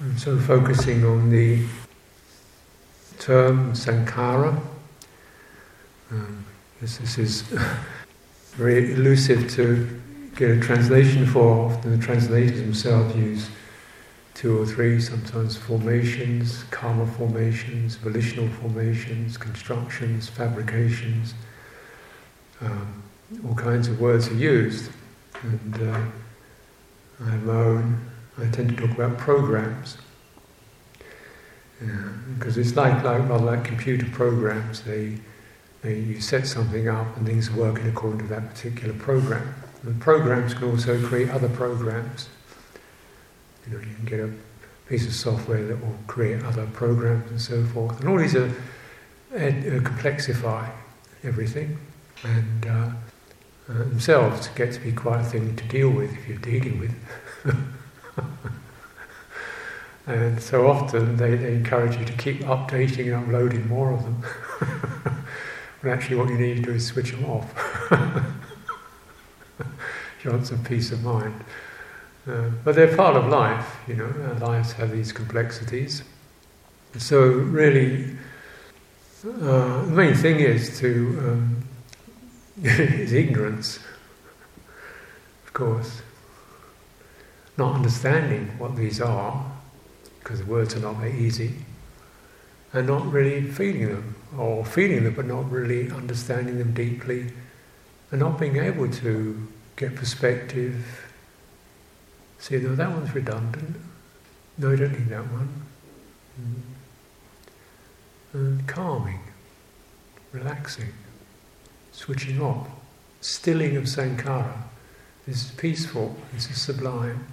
And so focusing on the term sankhara, um, this, this is very elusive to get a translation for. Often the translators themselves use two or three, sometimes formations, karma formations, volitional formations, constructions, fabrications. Um, all kinds of words are used. And uh, I have my own, I tend to talk about programs. Because it's like, like rather like computer programs. They, they you set something up and things are working according to that particular program. And programs can also create other programs. You know, you can get a piece of software that will create other programs and so forth. And all these are, ed, uh, complexify everything and uh, uh, themselves get to be quite a thing to deal with if you're dealing with. and so often they, they encourage you to keep updating and uploading more of them. when actually what you need to do is switch them off. you want some peace of mind. Uh, but they're part of life, you know, our lives have these complexities. So, really, uh, the main thing is to um, is ignorance, of course. Not understanding what these are, because the words are not very easy, and not really feeling them, or feeling them but not really understanding them deeply, and not being able to get perspective See, no, that one's redundant. No, I don't need that one. Mm. And calming, relaxing, switching off, stilling of sankhara. This is peaceful, this is sublime.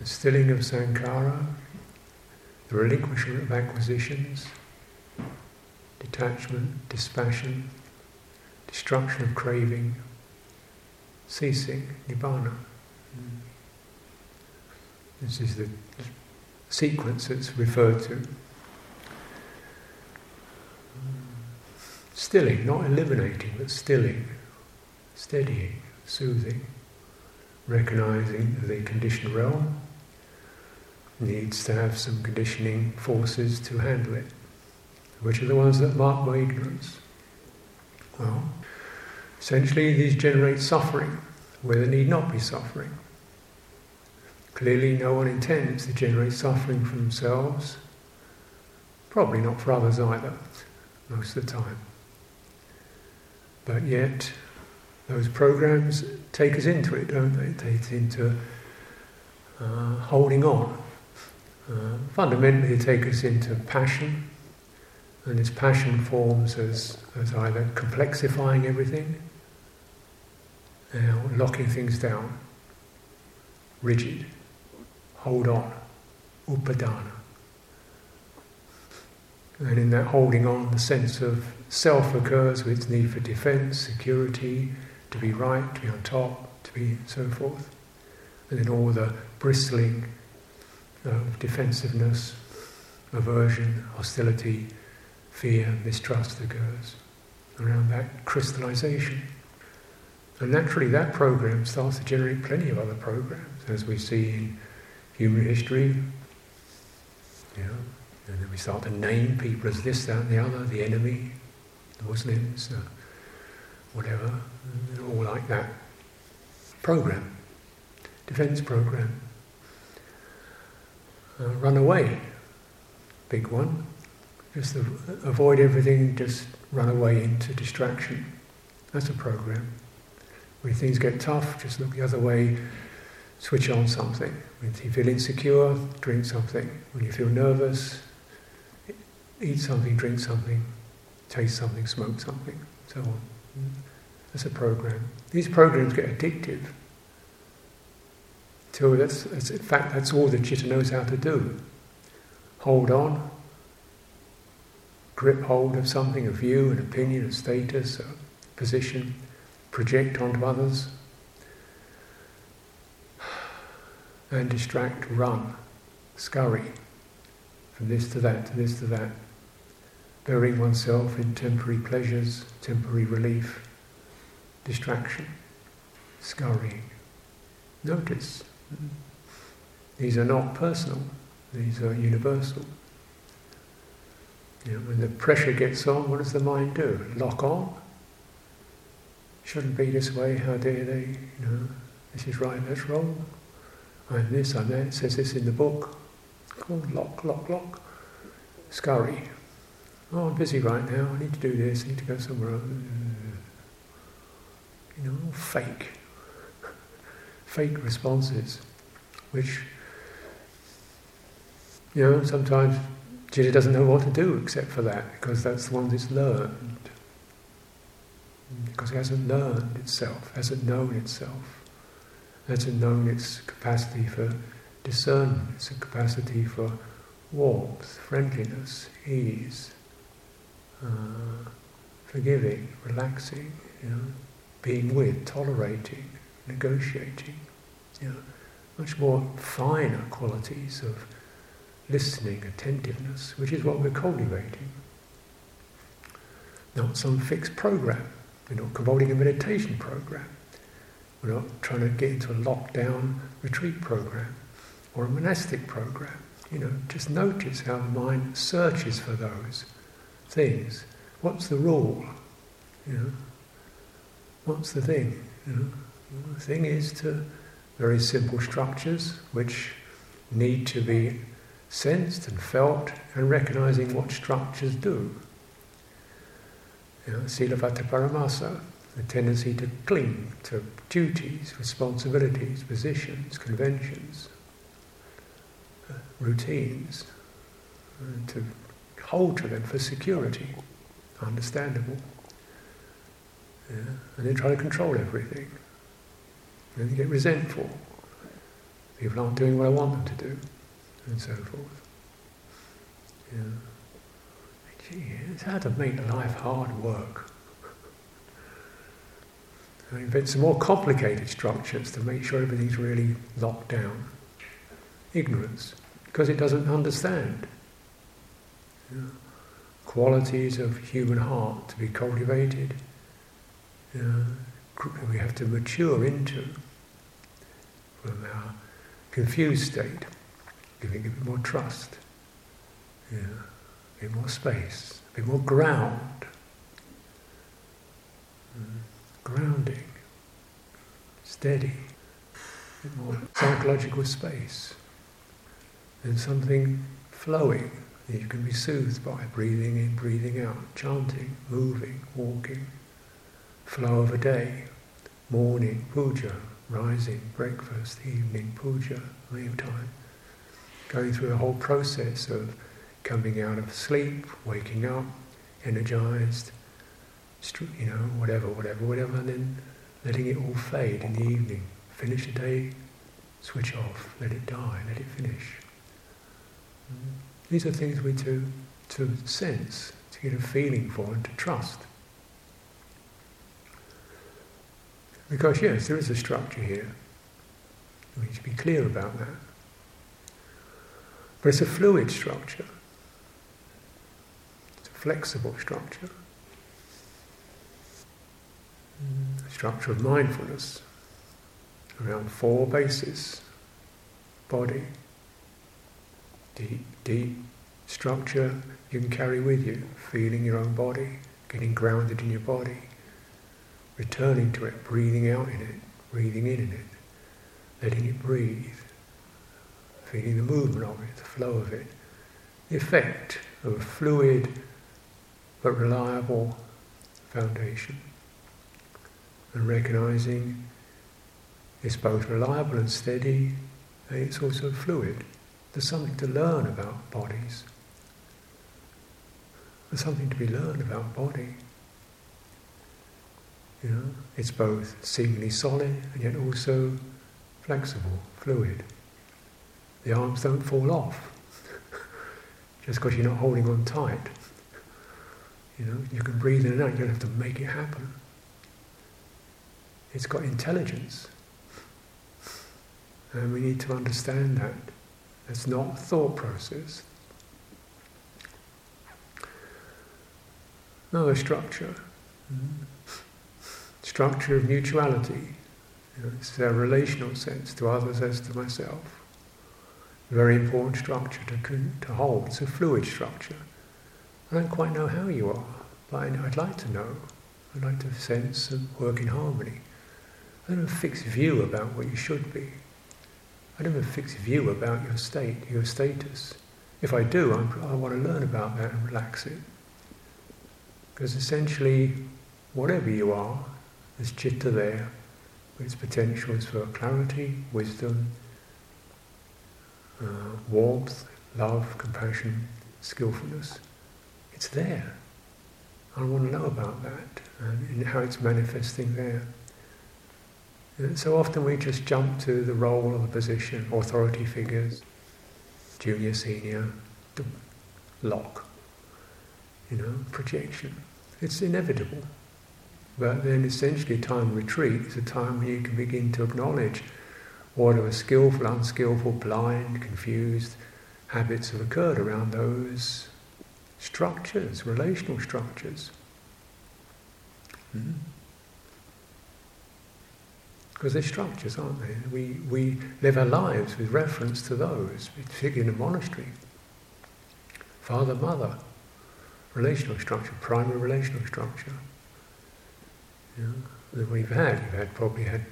The stilling of sankhara, the relinquishment of acquisitions, detachment, dispassion, destruction of craving, ceasing, nibbana. This is the sequence that's referred to. Stilling, not eliminating, but stilling, steadying, soothing, recognizing the conditioned realm needs to have some conditioning forces to handle it, which are the ones that mark my ignorance. Well, essentially, these generate suffering where there need not be suffering. Clearly, no one intends to generate suffering for themselves, probably not for others either, most of the time. But yet, those programs take us into it, don't they? Take us into uh, holding on. Uh, fundamentally, take us into passion, and this passion forms as, as either complexifying everything, or locking things down, rigid hold on, upadana. And in that holding on, the sense of self occurs with its need for defense, security, to be right, to be on top, to be so forth. And then all the bristling of defensiveness, aversion, hostility, fear, mistrust occurs around that crystallization. And naturally, that program starts to generate plenty of other programs, as we see in human history. Know, and then we start to name people as this, that, and the other, the enemy, the Muslims, uh, whatever, all like that. Program, defense program. Uh, run away, big one. Just avoid everything, just run away into distraction. That's a program. When things get tough, just look the other way, switch on something. When you feel insecure, drink something. When you feel nervous, eat something, drink something, taste something, smoke something, so on. That's a program. These programs get addictive. So that's, that's, in fact, that's all the chitta knows how to do. Hold on, grip hold of something, a view, an opinion, a status, a position, project onto others, and distract, run, scurry. From this to that to this to that, burying oneself in temporary pleasures, temporary relief, distraction, scurrying. Notice, these are not personal, These are universal. You know, when the pressure gets on, what does the mind do? Lock on? Shouldn't be this way, how dare they? You know, this is right, that's wrong. I'm this, I'm that, it says this in the book. Called lock, lock, lock. Scurry. Oh, I'm busy right now, I need to do this, I need to go somewhere else. You know, fake. Fake responses, which, you know, sometimes citta doesn't know what to do except for that, because that's the one that's learned. Because it hasn't learned itself, hasn't known itself, hasn't known its capacity for discernment, its capacity for warmth, friendliness, ease, uh, forgiving, relaxing, you know, being with, tolerating, negotiating, you know, much more finer qualities of listening, attentiveness, which is what we're cultivating. Not some fixed program. We're not cultivating a meditation program. We're not trying to get into a lockdown retreat program or a monastic program. You know, just notice how the mind searches for those things. What's the rule? You know, what's the thing? You know, the thing is to very simple structures which need to be sensed and felt and recognizing what structures do. You know, Paramasa, the tendency to cling to duties, responsibilities, positions, conventions, routines, uh, to hold to them for security, understandable. Yeah? And then try to control everything. And you get resentful. People aren't doing what I want them to do and so forth. Yeah. Gee, it's hard to make life hard work. I invent some more complicated structures to make sure everything's really locked down. Ignorance, because it doesn't understand. Yeah. Qualities of human heart to be cultivated, yeah. We have to mature into from our confused state giving a bit more trust, yeah, a bit more space, a bit more ground, mm. grounding, steady, a bit more psychological space, and something flowing that you can be soothed by, breathing in, breathing out, chanting, moving, walking, flow of a day, morning, puja, rising, breakfast, evening, puja, leave time, going through a whole process of coming out of sleep, waking up, energized, you know, whatever, whatever, whatever, and then letting it all fade in the evening. Finish the day, switch off, let it die, let it finish. Mm-hmm. These are things we to to sense, to get a feeling for, and to trust. Because yes, there is a structure here. We need to be clear about that. But it's a fluid structure. It's a flexible structure. A structure of mindfulness around four bases. Body, deep, deep structure you can carry with you, feeling your own body, getting grounded in your body, returning to it, breathing out in it, breathing in in it, letting it breathe, feeling the movement of it, the flow of it, the effect of a fluid but reliable foundation. And recognizing it's both reliable and steady, and it's also fluid. There's something to learn about bodies. There's something to be learned about body. You know, it's both seemingly solid and yet also flexible, fluid. The arms don't fall off just because you're not holding on tight. You know, you can breathe in and out, you don't have to make it happen. It's got intelligence. And we need to understand that. It's not a thought process. Another structure. Mm-hmm. Structure of mutuality. You know, this is relational sense to others as to myself very important structure to, to hold. It's a fluid structure. I don't quite know how you are, but I'd like to know. I'd like to sense and work in harmony. I don't have a fixed view about what you should be. I don't have a fixed view about your state, your status. If I do, I'm, i want to learn about that and relax it. Because essentially, whatever you are, there's chitta there, with its potentials for clarity, wisdom, uh, warmth, love, compassion, skillfulness. It's there. I want to know about that and how it's manifesting there. And so often we just jump to the role or the position, authority figures, junior, senior, lock, you know, projection. It's inevitable. But then essentially time retreat is a time when you can begin to acknowledge whatever skillful, unskillful, blind, confused habits have occurred around those structures, relational structures. Mm. Because they're structures, aren't they? We, we live our lives with reference to those, particularly in a monastery. Father, mother, relational structure, primary relational structure. You know, that we've had. You've had probably had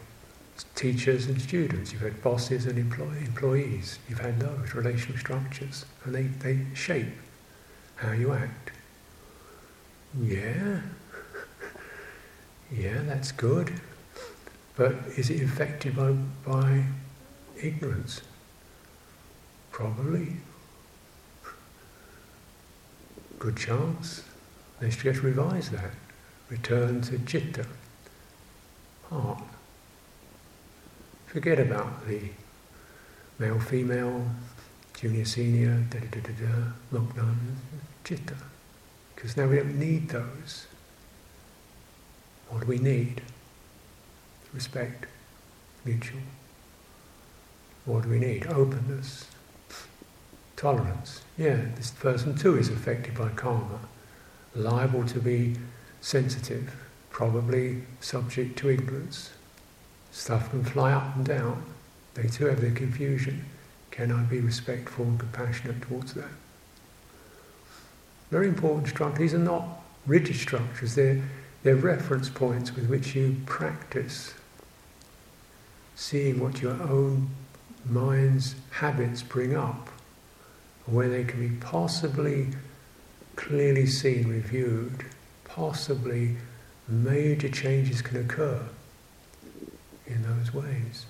teachers and students, you've had bosses and employ- employees, you've had those relational structures, and they, they shape how you act. Yeah, yeah, that's good. But is it affected by, by ignorance? Probably. Good chance. Let's just revise that. Return to chitta, heart. Forget about the male, female, junior, senior, da da da da da, lockdown, chitta. Because now we don't need those. What do we need? respect, mutual. What do we need? Openness, tolerance. Yeah, this person too is affected by karma, liable to be sensitive, probably subject to ignorance. Stuff can fly up and down. They too have their confusion. Can I be respectful and compassionate towards that? Very important structures. These are not rigid structures. They're, they're reference points with which you practice seeing what your own mind's habits bring up, where they can be possibly clearly seen, reviewed, possibly major changes can occur in those ways.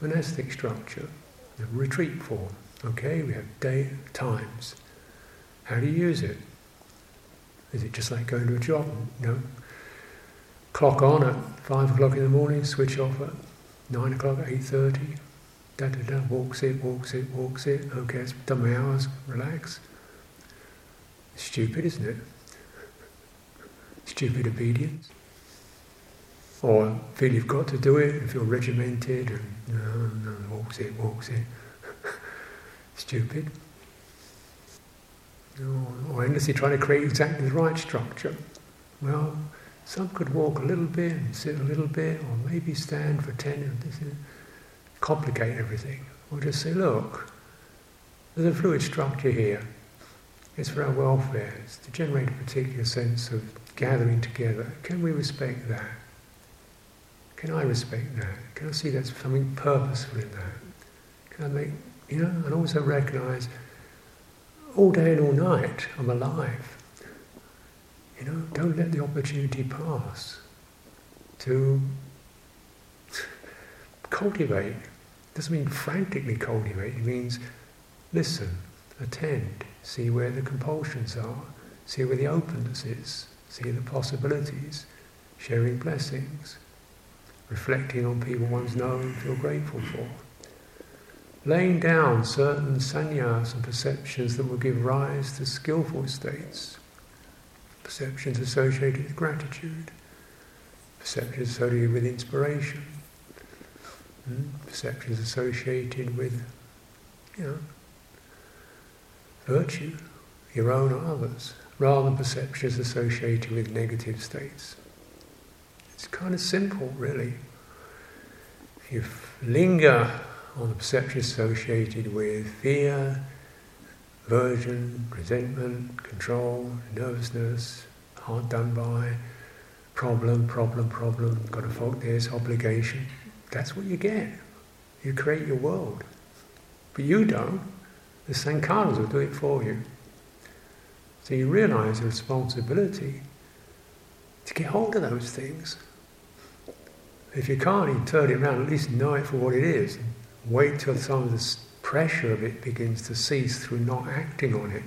Monastic structure, the retreat form. Okay, we have day times. How do you use it? Is it just like going to a job? No, clock on at five o'clock in the morning, switch off at nine o'clock, eight thirty. Da da da. Walks it, walks it, walks it. Okay, it's done my hours. Relax. Stupid, isn't it? Stupid obedience. Or feel you've got to do it and feel regimented and no, no, walks it, walks it. Stupid. Or, or endlessly trying to create exactly the right structure. Well, some could walk a little bit and sit a little bit, or maybe stand for 10 and this is complicate everything. Or just say, look, there's a fluid structure here. It's for our welfare. It's to generate a particular sense of gathering together. Can we respect that? Can I respect that? Can I see that's something purposeful in that? Can I make, you know, and also recognize all day and all night I'm alive. You know, don't let the opportunity pass to cultivate. It Doesn't mean frantically cultivate, it means listen, attend, see where the compulsions are, see where the openness is, see the possibilities, sharing blessings, reflecting on people one's known and feel grateful for. Laying down certain sannyas and perceptions that will give rise to skillful states perceptions associated with gratitude, perceptions associated with inspiration, mm, perceptions associated with, you know, virtue, your own or others, rather than perceptions associated with negative states. It's kind of simple, really. If you linger on the perceptions associated with fear, aversion, resentment, control, nervousness, hard done by, problem, problem, problem, got to fault this, obligation. That's what you get. You create your world. But you don't. The sankharas will do it for you. So you realize the responsibility to get hold of those things. If you can't even turn it around, at least know it for what it is. Wait till some of the pressure of it begins to cease through not acting on it.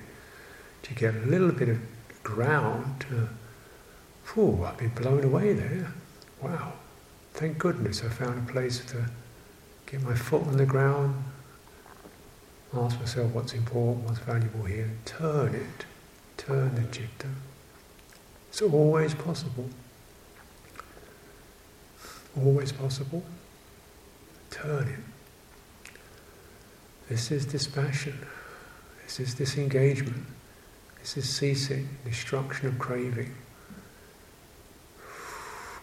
To get a little bit of ground to, oh, I've been blown away there. Wow. Thank goodness I found a place to get my foot on the ground, ask myself what's important, what's valuable here, turn it, turn the citta. It's always possible. Always possible. Turn it. This is dispassion. This is disengagement. This is ceasing, destruction of craving.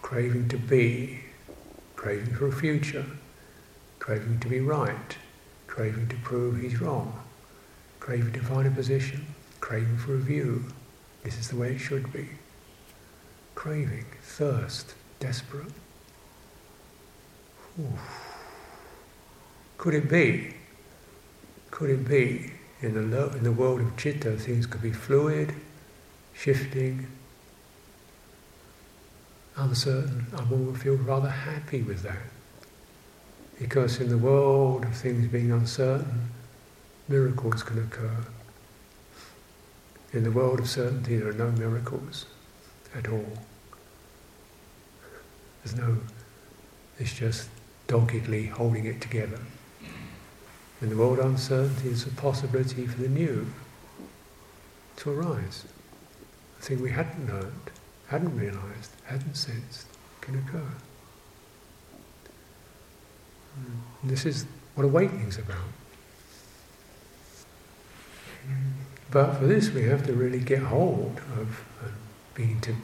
Craving to be, craving for a future, craving to be right, craving to prove he's wrong, craving to find a position, craving for a view. This is the way it should be. Craving, thirst, desperate. Could it be? Could it be in the, lo- in the world of citta things could be fluid, shifting, uncertain? I would feel rather happy with that. Because in the world of things being uncertain, miracles can occur. In the world of certainty, there are no miracles at all. There's no, it's just doggedly holding it together. In the world of uncertainty, there's a possibility for the new to arise. A thing we hadn't learned, hadn't realized, hadn't sensed can occur. And this is what awakening is about. But for this, we have to really get hold of uh, being to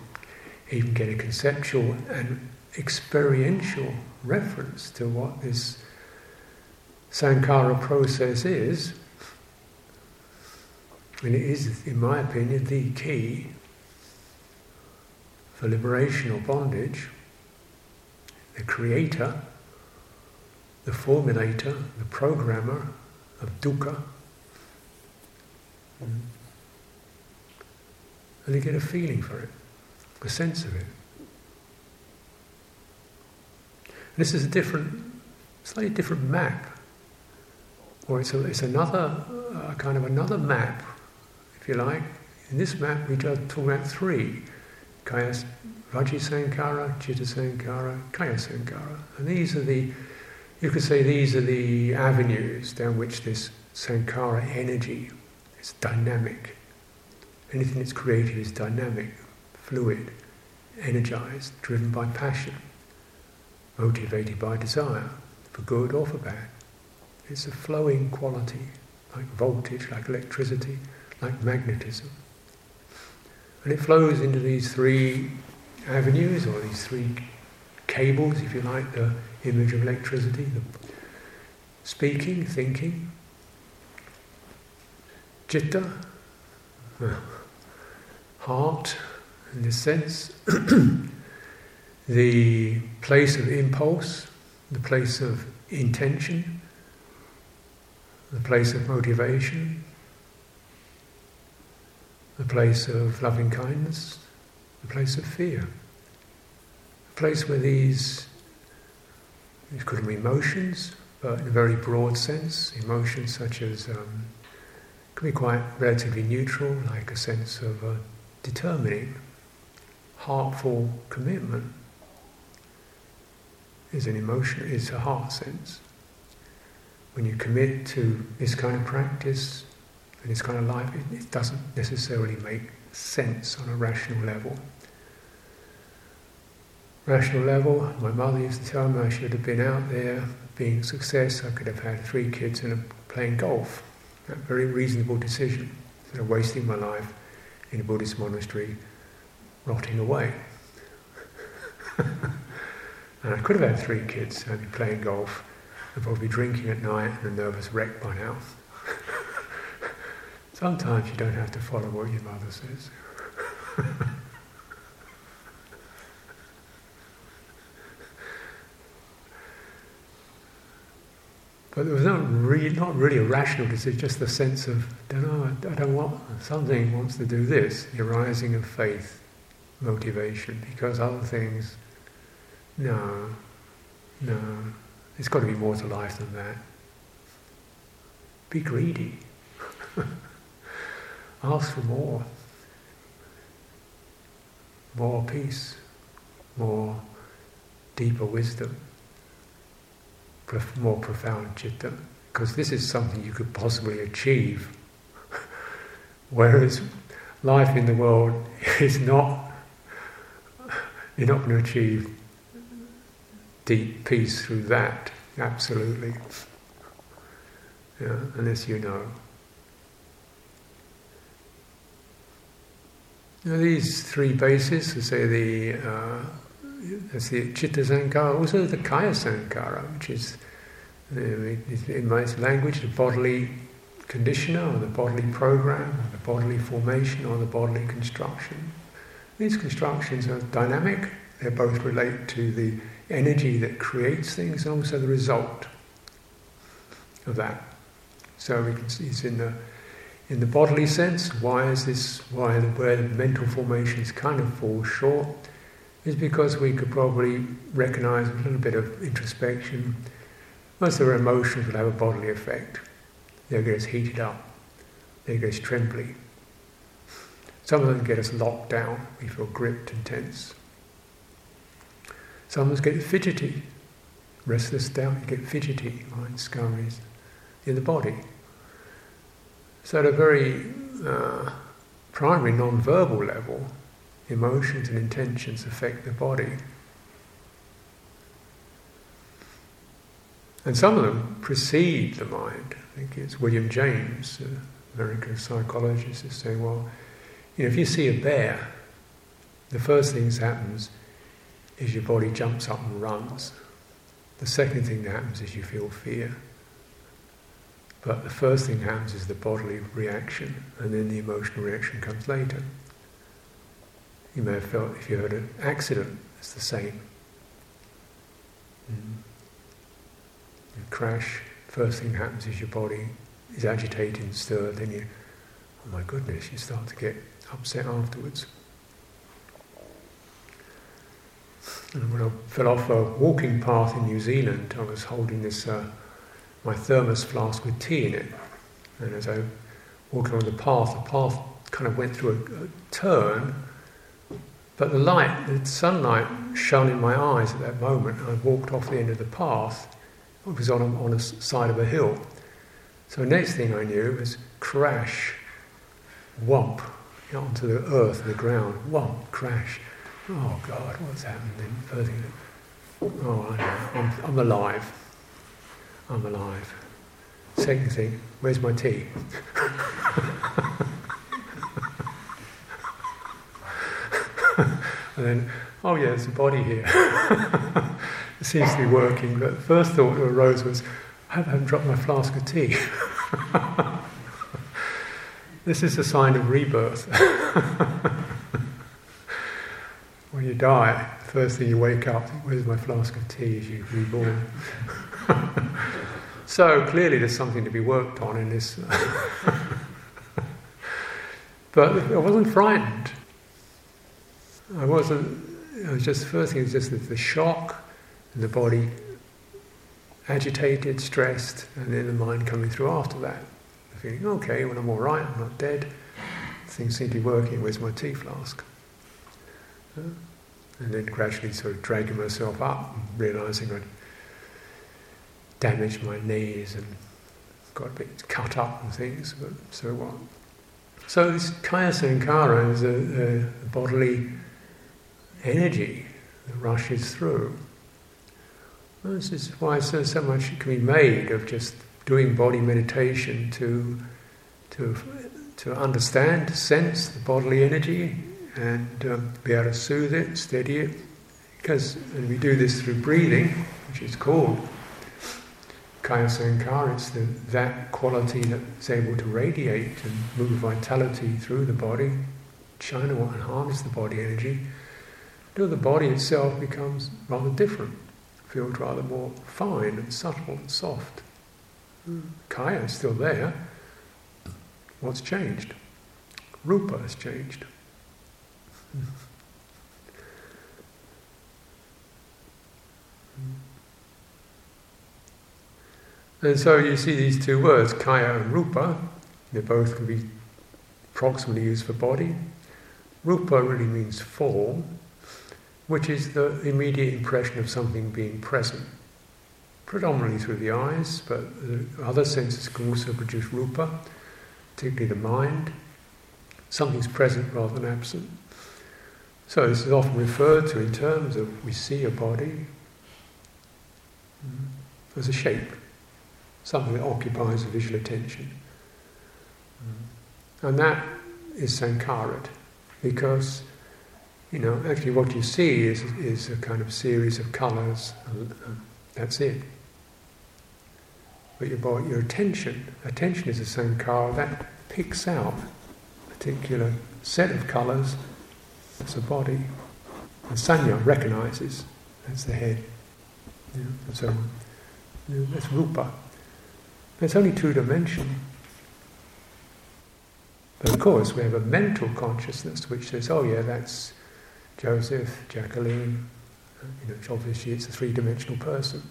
even get a conceptual and experiential reference to what this sankhara process is. And it is, in my opinion, the key for liberation or bondage. The creator the formulator, the programmer of dukkha. And you get a feeling for it, a sense of it. And this is a different, slightly different map, or it's, a, it's another, uh, kind of another map, if you like. In this map, we just talk about three Kaya, Chitta Sankhara, Kaya Sankhara. And these are the you could say these are the avenues down which this sankhara energy is dynamic. Anything that's created is dynamic, fluid, energized, driven by passion, motivated by desire, for good or for bad. It's a flowing quality, like voltage, like electricity, like magnetism. And it flows into these three avenues, or these three cables, if you like, the image of electricity, the speaking, thinking, citta, heart, in this sense, the place of impulse, the place of intention, the place of motivation, the place of loving kindness, the place of fear, the place where these these could be emotions, but in a very broad sense, emotions such as um, can be quite relatively neutral, like a sense of uh, determining, heartful commitment is an emotion, is a heart sense. When you commit to this kind of practice and this kind of life, it, it doesn't necessarily make sense on a rational level rational level. My mother used to tell me I should have been out there being success. I could have had three kids and playing golf. A very reasonable decision instead of wasting my life in a Buddhist monastery, rotting away. and I could have had three kids and be playing golf They're probably drinking at night and a nervous wreck by now. Sometimes you don't have to follow what your mother says. But there was not really, not really a rational decision, just the sense of, don't know, I don't want, something wants to do this, the arising of faith, motivation, because other things, no, no, there's got to be more to life than that. Be greedy. Ask for more. More peace, more deeper wisdom more profound citta, because this is something you could possibly achieve. Whereas life in the world is not, you're not going to achieve deep peace through that, absolutely. Yeah, unless you know. Now these three bases, to say the uh, that's the chitta Sankhara, also the kaya Sankhara, which is in my language the bodily conditioner or the bodily program, or the bodily formation or the bodily construction. These constructions are dynamic, they both relate to the energy that creates things and also the result of that. So we can see it's in the in the bodily sense, why is this why the, where the mental formations kind of fall short is because we could probably recognize a little bit of introspection. Most of our emotions will have a bodily effect. They get us heated up, they get us trembly. Some of them get us locked down, we feel gripped and tense. Some of us get fidgety, restless down, you get fidgety, mind scurries in the body. So at a very uh, primary non-verbal level, emotions and intentions affect the body. And some of them precede the mind. I think it's William James, an American psychologist, is saying, well, you know, if you see a bear, the first thing that happens is your body jumps up and runs. The second thing that happens is you feel fear. But the first thing that happens is the bodily reaction, and then the emotional reaction comes later. You may have felt if you had an accident, it's the same. Mm. You crash, first thing that happens is your body is agitated and stirred, then you, oh my goodness, you start to get upset afterwards. And when I fell off a walking path in New Zealand, I was holding this, uh, my thermos flask with tea in it. And as I walked along the path, the path kind of went through a, a turn but the light, the sunlight shone in my eyes at that moment. I walked off the end of the path. It was on a, on a side of a hill. So next thing I knew was crash, whomp, onto the earth, the ground, whomp, crash. Oh God, what's happened? First thing, oh, I'm, I'm alive. I'm alive. Second thing, where's my tea? and then, oh yeah, there's a body here. it seems to be working. But the first thought that arose was, I haven't dropped my flask of tea. this is a sign of rebirth. when you die, the first thing you wake up, where's my flask of tea as you reborn? so clearly there's something to be worked on in this. but I wasn't frightened. I wasn't, I was just, first thing was just the, the shock and the body agitated, stressed, and then the mind coming through after that. Feeling, okay, when I'm all right, I'm not dead, things seem to be working, where's my tea flask? And then gradually sort of dragging myself up, realizing I'd damaged my knees and got a bit cut up and things, but so what? So this kaya sankhara is a, a bodily energy that rushes through. this is why so, so much can be made of just doing body meditation to, to, to understand, sense the bodily energy and um, be able to soothe it, steady it. Because and we do this through breathing, which is called Kaya sankhara, it's the, that quality that's able to radiate and move vitality through the body, china and harness the body energy. Know, the body itself becomes rather different, feels rather more fine and subtle and soft. Hmm. Kaya is still there. What's changed? Rupa has changed. Hmm. And so you see these two words, kaya and rupa, they both can be approximately used for body. Rupa really means form, which is the immediate impression of something being present, predominantly through the eyes, but other senses can also produce rupa, particularly the mind. Something's present rather than absent. So this is often referred to in terms of we see a body mm, as a shape something that occupies the visual attention. Mm. And that is sankharat, because you know actually what you see is is a kind of series of colours. that's it. But your your attention, attention is a sankhara that picks out a particular set of colours. That's a body. And sanya recognises that's the head. Yeah, and so on. that's rupa. It's only two dimensional. But of course, we have a mental consciousness which says, oh, yeah, that's Joseph, Jacqueline. You know, obviously, it's a three dimensional person.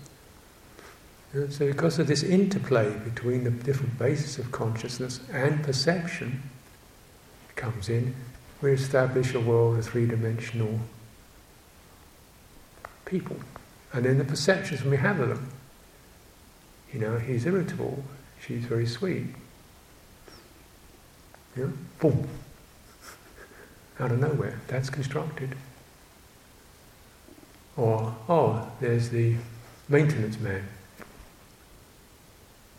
so, because of this interplay between the different bases of consciousness and perception comes in, we establish a world of three dimensional people. And then the perceptions we have of them you know, he's irritable, she's very sweet. You know, boom. Out of nowhere. That's constructed. Or, oh, there's the maintenance man.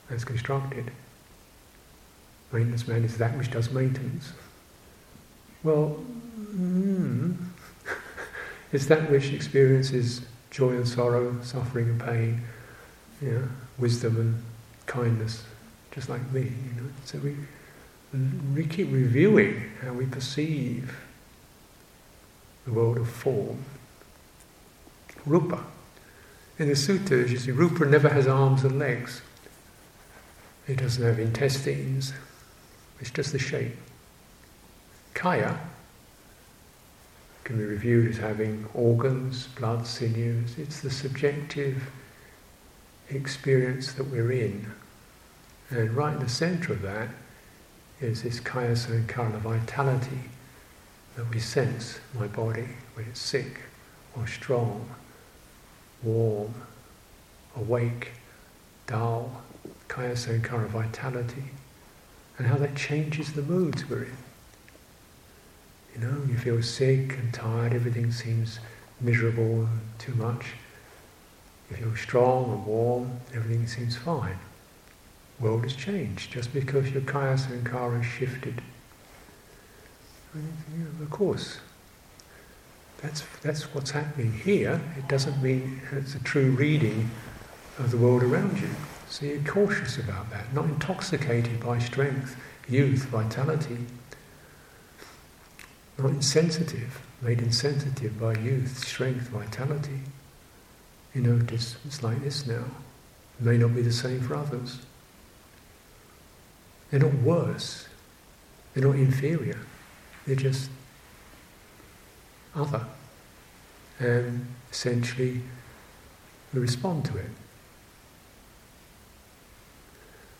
That's constructed. Maintenance man is that which does maintenance. Well, mm, it's that which experiences joy and sorrow, suffering and pain, you know, wisdom and kindness, just like me. You know, so we we keep reviewing how we perceive the world of form. Rupa. In the sutras, you see, Rupa never has arms and legs. It doesn't have intestines. It's just the shape. Kaya can be reviewed as having organs, blood, sinews. It's the subjective experience that we're in. And right in the center of that is this kaya sankhara vitality that we sense my body when it's sick or strong, warm, awake, dull, kaya sankhara vitality, and how that changes the moods we're in. You know, you feel sick and tired, everything seems miserable, too much. You feel strong and warm, everything seems fine. World has changed just because your kaya has shifted. of course, that's, that's what's happening here. It doesn't mean it's a true reading of the world around you. So you're cautious about that, not intoxicated by strength, youth, vitality, not insensitive, made insensitive by youth, strength, vitality. You know, notice it's like this now. It may not be the same for others. They're not worse. They're not inferior. They're just other. And essentially, we respond to it.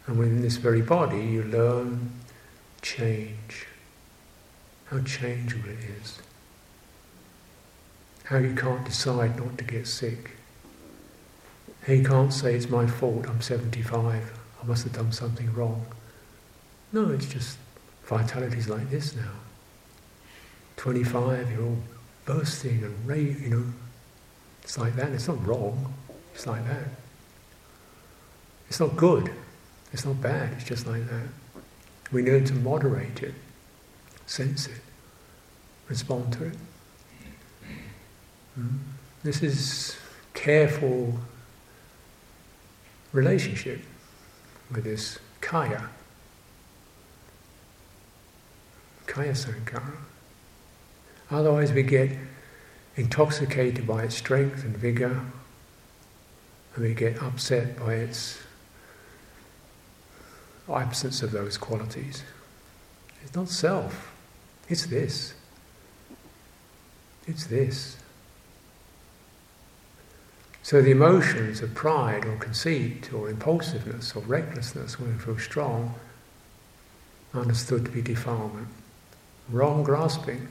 And within this very body, you learn change. How changeable it is. How you can't decide not to get sick. He can't say it's my fault, I'm 75, I must have done something wrong. No, it's just vitality's like this now. 25, you're all bursting and ra- you know, it's like that. It's not wrong, it's like that. It's not good, it's not bad, it's just like that. We need to moderate it, sense it, respond to it. Mm. This is careful relationship with this kaya, kaya sankhara. Otherwise, we get intoxicated by its strength and vigor, and we get upset by its absence of those qualities. It's not self, it's this. It's this. So the emotions of pride or conceit or impulsiveness or recklessness, when we feel strong, are understood to be defilement. Wrong grasping,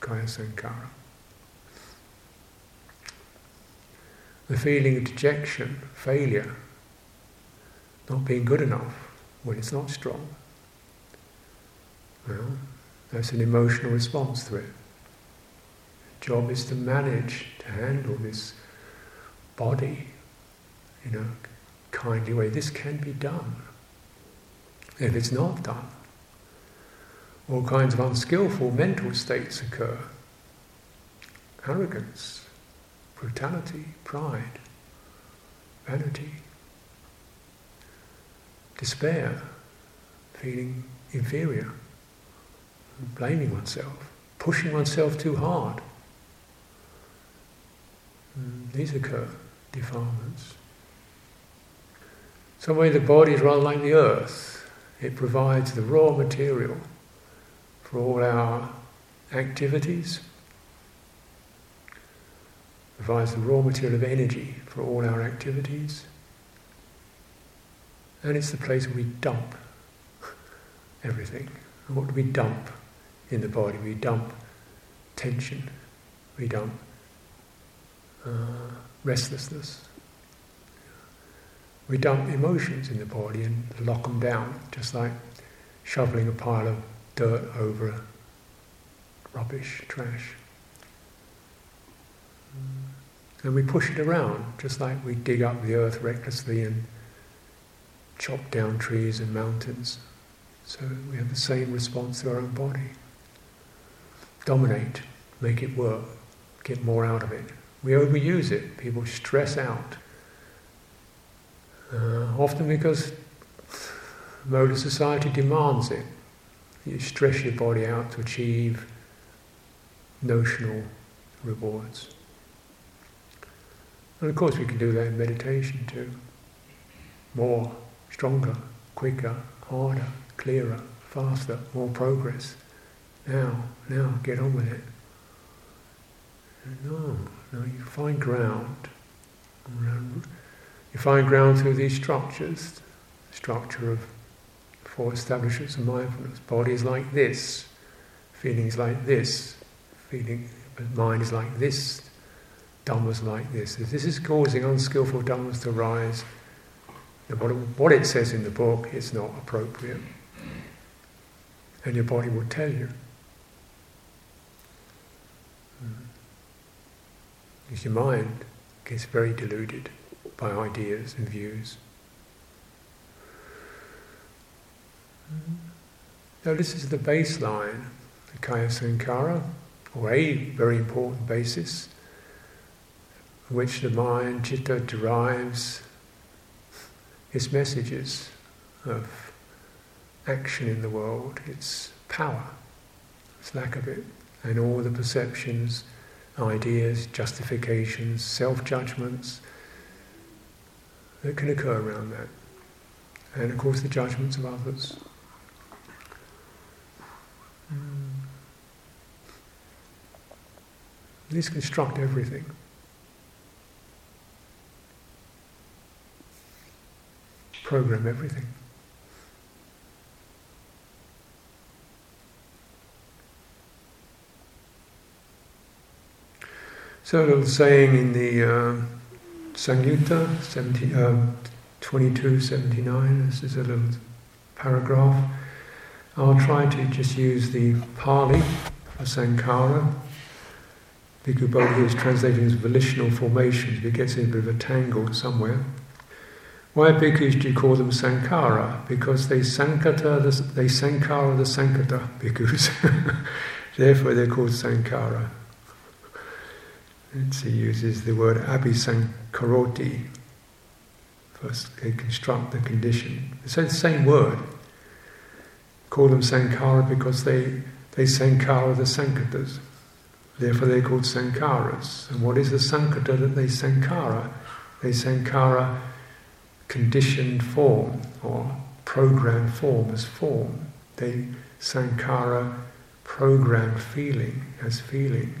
kaya sankhara. The feeling of dejection, failure, not being good enough when it's not strong. Well, that's an emotional response to it. The job is to manage, to handle this body in a kindly way. This can be done. If it's not done, all kinds of unskillful mental states occur. Arrogance, brutality, pride, vanity, despair, feeling inferior, blaming oneself, pushing oneself too hard. Mm, these occur, defilements. Some way the body is rather like the earth. It provides the raw material for all our activities, provides the raw material of energy for all our activities, and it's the place where we dump everything. And what do we dump in the body? We dump tension, we dump uh, restlessness. We dump emotions in the body and lock them down, just like shoveling a pile of dirt over rubbish, trash. And we push it around, just like we dig up the earth recklessly and chop down trees and mountains. So we have the same response to our own body. Dominate, make it work, get more out of it. We overuse it. People stress out. Uh, often because modern society demands it. You stress your body out to achieve notional rewards. And of course, we can do that in meditation too. More, stronger, quicker, harder, clearer, faster, more progress. Now, now, get on with it. No, no, you find ground. You find ground through these structures, the structure of four establishments of mindfulness. Body is like this, feelings like this, feeling, mind is like this, dhammas like this. If this is causing unskillful dhammas to rise, what it says in the book is not appropriate. And your body will tell you. Hmm. Because your mind gets very deluded by ideas and views. Mm-hmm. So this is the baseline, the Kaya Sankhara, or a very important basis, from which the mind, citta, derives its messages of action in the world, its power, its lack of it, and all the perceptions ideas, justifications, self judgments that can occur around that. And of course, the judgments of others. Mm. These construct everything. Program everything. So a little saying in the uh, Samyutta 70, uh, 2279, this is a little paragraph. I'll try to just use the Pali for Sankhara. Bhikkhu Bodhi is translating as volitional formations, but it gets in a bit of a tangle somewhere. Why bhikkhus do you call them Sankhara? Because they Sankhata, the, they Sankhara the Sankhata bhikkhus. Therefore they're called Sankhara. He uses the word abhisankharoti First, they construct the condition. It's the same word. Call them sankhara because they, they sankhara the sankhatas. Therefore, they're called sankharas. And what is the sankhata that they sankhara? They sankhara conditioned form or programmed form as form. They sankhara programmed feeling as feeling.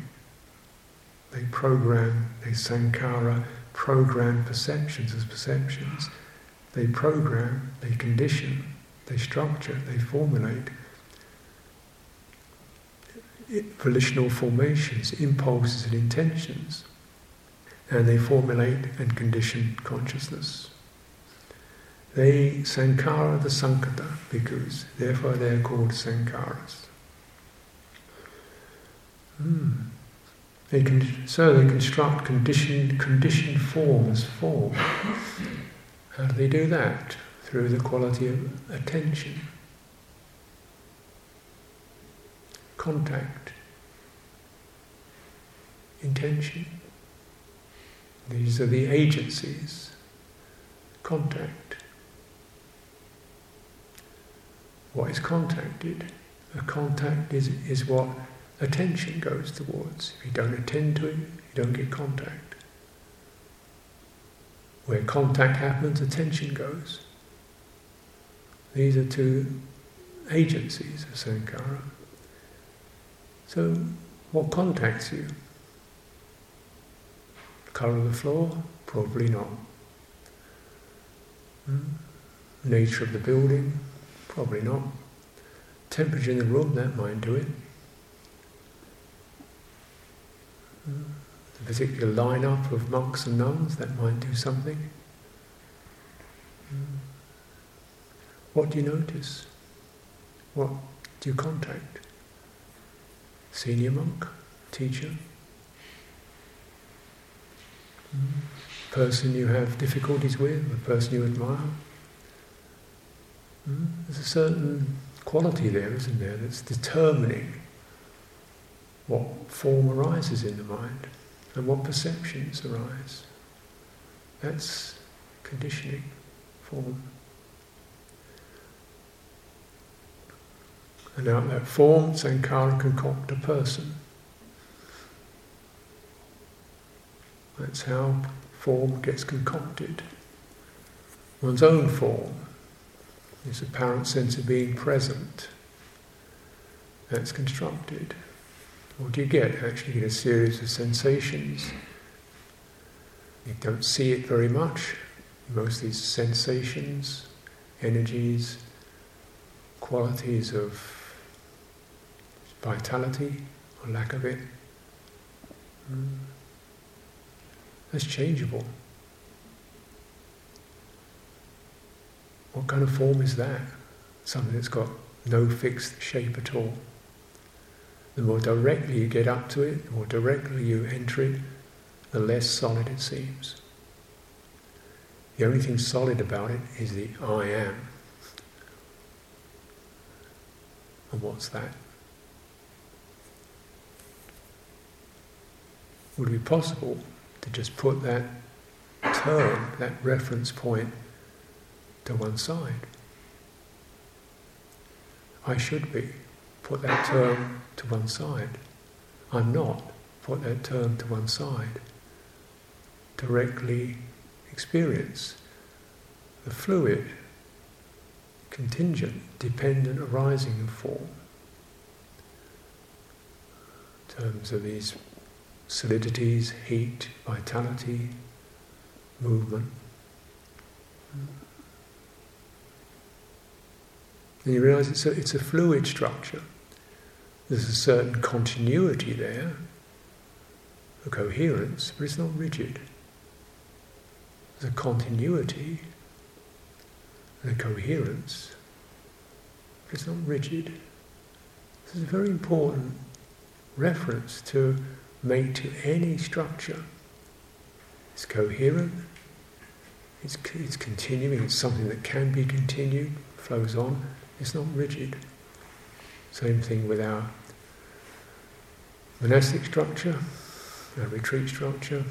They program, they sankhara program perceptions as perceptions. They program, they condition, they structure, they formulate volitional formations, impulses and intentions, and they formulate and condition consciousness. They sankhara the sankhata bhikkhus, therefore they are called sankharas. Hmm. They can, so they construct conditioned, conditioned form as form. How do they do that? Through the quality of attention, contact, intention. These are the agencies. Contact. What is contacted? A contact is, is what attention goes towards. If you don't attend to it, you don't get contact. Where contact happens, attention goes. These are two agencies of sankhara. So, what contacts you? Colour of the floor? Probably not. Hmm? Nature of the building? Probably not. Temperature in the room? That might do it. The particular lineup of monks and nuns, that might do something. What do you notice? What do you contact? Senior monk? Teacher? Hmm. Person you have difficulties with? A person you admire? Hmm. There's a certain quality there, isn't there, that's determining what form arises in the mind and what perceptions arise. That's conditioning, form. And out that form, Sankhara concoct a person. That's how form gets concocted. One's own form, this apparent sense of being present, that's constructed. What do you get? Actually, you get a series of sensations. You don't see it very much. Most of these sensations, energies, qualities of vitality or lack of it. Mm. That's changeable. What kind of form is that? Something that's got no fixed shape at all. The more directly you get up to it, the more directly you enter it, the less solid it seems. The only thing solid about it is the I am. And what's that? Would it be possible to just put that term, that reference point, to one side? I should be. Put that term to one side. I'm not. Put that term to one side. Directly experience the fluid, contingent, dependent arising of form. In terms of these solidities, heat, vitality, movement. And you realize it's a, it's a fluid structure. There's a certain continuity there, a coherence, but it's not rigid. There's a continuity and a coherence, but it's not rigid. This is a very important reference to make to any structure. It's coherent, it's, it's continuing, it's something that can be continued, flows on, it's not rigid. Same thing with our monastic structure, a retreat structure,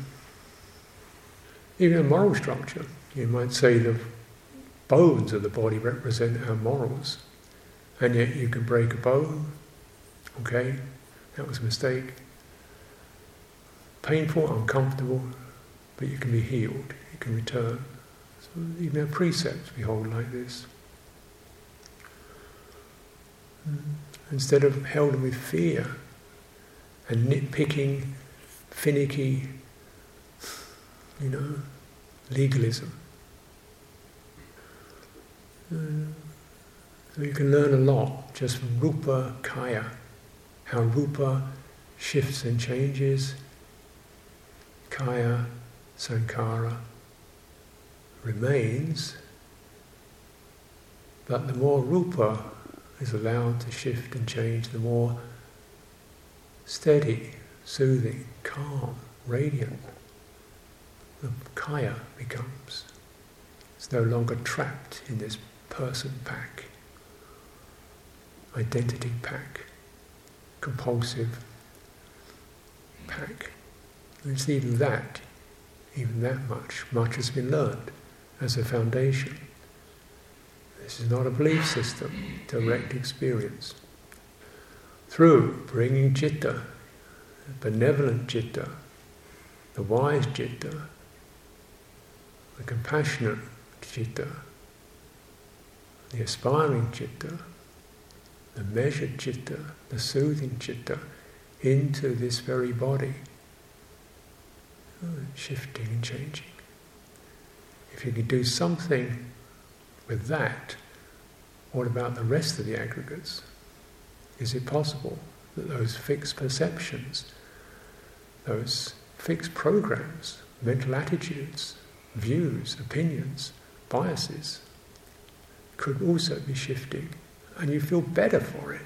even a moral structure. You might say the bones of the body represent our morals, and yet you can break a bone. Okay, that was a mistake. Painful, uncomfortable, but you can be healed. You can return. So even our precepts we hold like this. Mm. Instead of held with fear and nitpicking, finicky, you know, legalism. Uh, so you can learn a lot just from rupa kaya, how rupa shifts and changes, kaya, sankhara remains, but the more rupa is allowed to shift and change, the more steady, soothing, calm, radiant the kaya becomes. It's no longer trapped in this person pack, identity pack, compulsive pack. It's even that, even that much, much has been learned as a foundation. This is not a belief system, direct experience. Through bringing citta, benevolent citta, the wise citta, the compassionate citta, the aspiring citta, the measured citta, the soothing citta, into this very body, shifting and changing. If you could do something with that, what about the rest of the aggregates? Is it possible that those fixed perceptions, those fixed programs, mental attitudes, views, opinions, biases could also be shifting, and you feel better for it.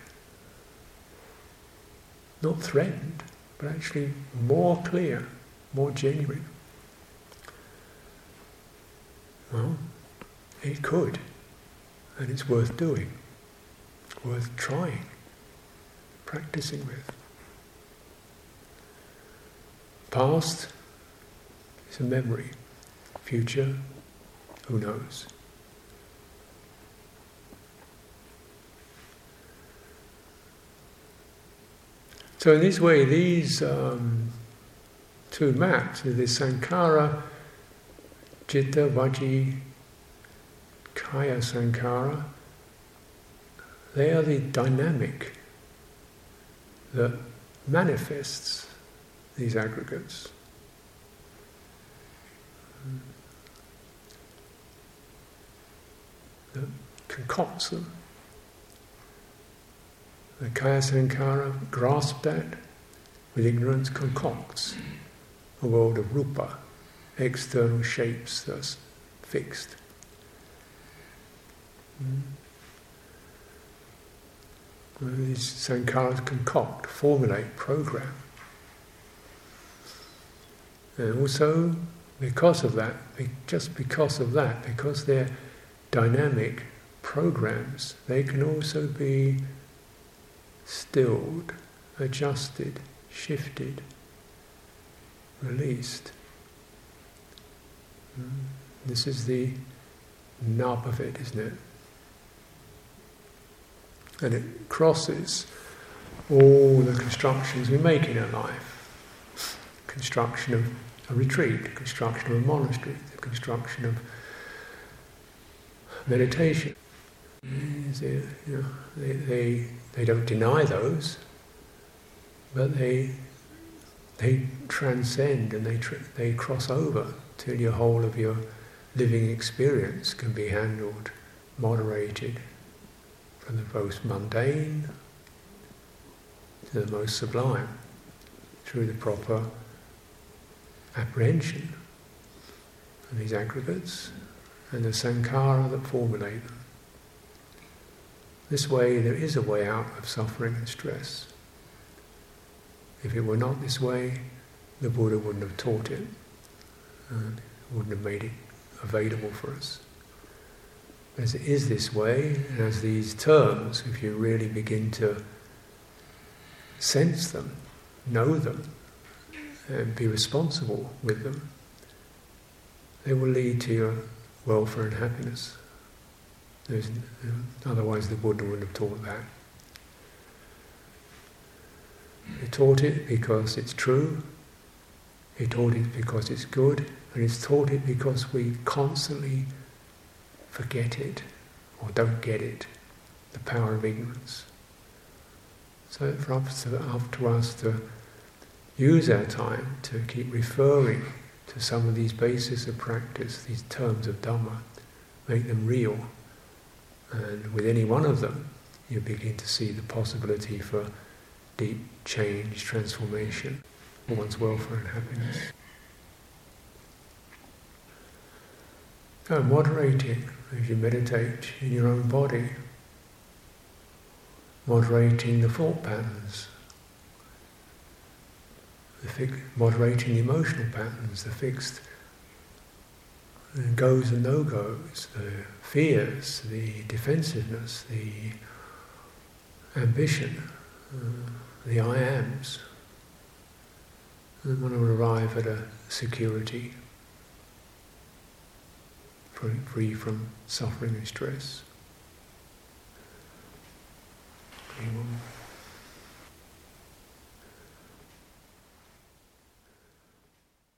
Not threatened, but actually more clear, more genuine. Well, it could, and it's worth doing, worth trying, practicing with. Past is a memory. Future, who knows? So in this way, these um, two maps, the Sankhara, Citta, Vaci, Kaya Sankhara. they are the dynamic that manifests these aggregates. that concocts them. The Kaya Sankara grasped that with ignorance concocts world of rupa, external shapes thus fixed. Mm. These sankharas concoct, formulate, program. And also, because of that, just because of that, because they're dynamic programs, they can also be stilled, adjusted, shifted, released. Hmm. This is the nub of it, isn't it? And it crosses all the constructions we make in our life. Construction of a retreat, construction of a monastery, the construction of meditation. They, you know, they, they, they don't deny those, but they, they transcend and they, tr- they cross over till your whole of your living experience can be handled, moderated, from the most mundane to the most sublime, through the proper apprehension of these aggregates and the sankhara that formulate them. This way, there is a way out of suffering and stress. If it were not this way, the Buddha wouldn't have taught it and wouldn't have made it available for us. As it is this way, and as these terms, if you really begin to sense them, know them, and be responsible with them, they will lead to your welfare and happiness. There's, otherwise, the Buddha wouldn't have taught that. He taught it because it's true, he taught it because it's good, and he's taught it because we constantly forget it or don't get it, the power of ignorance. So for us up to us to use our time to keep referring to some of these bases of practice, these terms of Dhamma, make them real. And with any one of them, you begin to see the possibility for deep change, transformation, for one's welfare and happiness. Moderating as you meditate in your own body, moderating the thought patterns, the moderating the emotional patterns, the fixed goes and no goes, the fears, the defensiveness, the ambition, uh, the I ams. And want to arrive at a security free from suffering and stress. Anyone